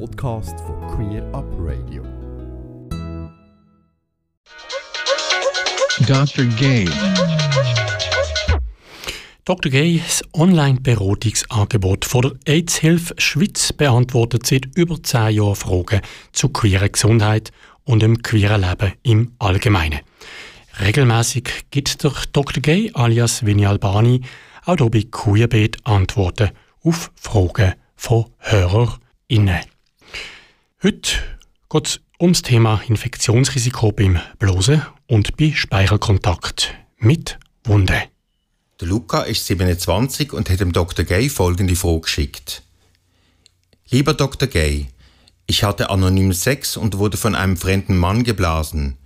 Podcast von Queer Up Radio. Dr. Gay. Dr. Gay, das Online-Beratungsangebot von der AIDS-Hilfe Schweiz beantwortet seit über zehn Jahren Fragen zu queerer Gesundheit und dem queeren Leben im Allgemeinen. Regelmäßig gibt der Dr. Gay alias Vinny Albani auch hier bei Queerbeat Antworten auf Fragen von HörerInnen. Heute geht es um das Thema Infektionsrisiko beim Blosen und bei Speichelkontakt mit Wunden. Der Luca ist 27 und hat dem Dr. Gay folgende Frage geschickt. Lieber Dr. Gay, ich hatte anonym Sex und wurde von einem fremden Mann geblasen.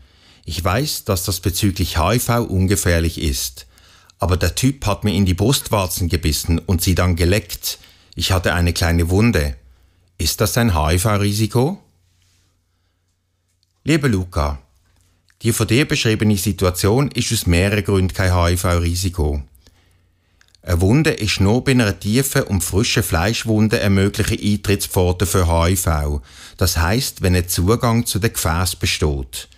Ich weiß, dass das bezüglich HIV ungefährlich ist. Aber der Typ hat mir in die Brustwarzen gebissen und sie dann geleckt. Ich hatte eine kleine Wunde. Ist das ein HIV-Risiko? Lieber Luca, die von dir beschriebene Situation ist aus mehreren Gründen kein HIV-Risiko. Eine Wunde ist nur bei einer tiefen und frischen Fleischwunde eine mögliche Eintrittspforte für HIV. Das heißt, wenn ein Zugang zu den Gefäßen besteht.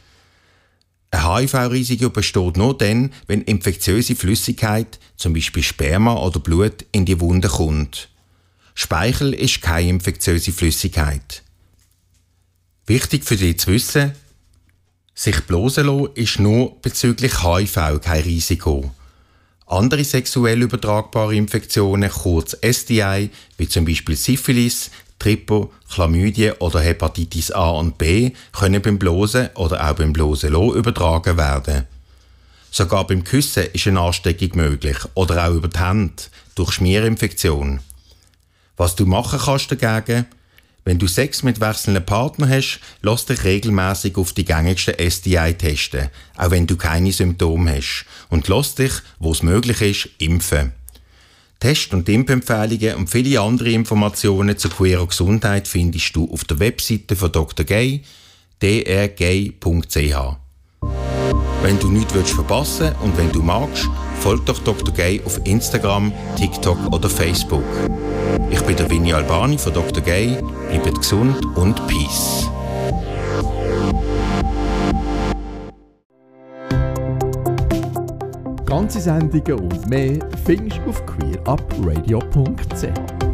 Ein HIV-Risiko besteht nur dann, wenn infektiöse Flüssigkeit, zum Beispiel Sperma oder Blut, in die Wunde kommt. Speichel ist keine infektiöse Flüssigkeit. Wichtig für dich zu wissen, sich bloßen lassen ist nur bezüglich HIV kein Risiko. Andere sexuell übertragbare Infektionen, kurz STI, wie zum Beispiel Syphilis, Tripo, Chlamydien oder Hepatitis A und B können beim Blosen oder auch beim Blosen übertragen werden. Sogar beim Küssen ist eine Ansteckung möglich oder auch über die Hände durch Schmierinfektion. Was du machen kannst dagegen, wenn du Sex mit wechselnden Partnern hast, lass dich regelmäßig auf die gängigsten STI testen, auch wenn du keine Symptome hast. Und lass dich, wo es möglich ist, impfen. Test- und Impfempfehlungen und viele andere Informationen zur queerer Gesundheit findest du auf der Webseite von Dr. Gay, drgay.ch. Wenn du nichts willst verpassen und wenn du magst, folg doch Dr. Gay auf Instagram, TikTok oder Facebook. Ich bin der Vinny Albani von Dr. Gay. Bleibt gesund und Peace. Ganze Sendungen und mehr findest du auf queerupradio.ch.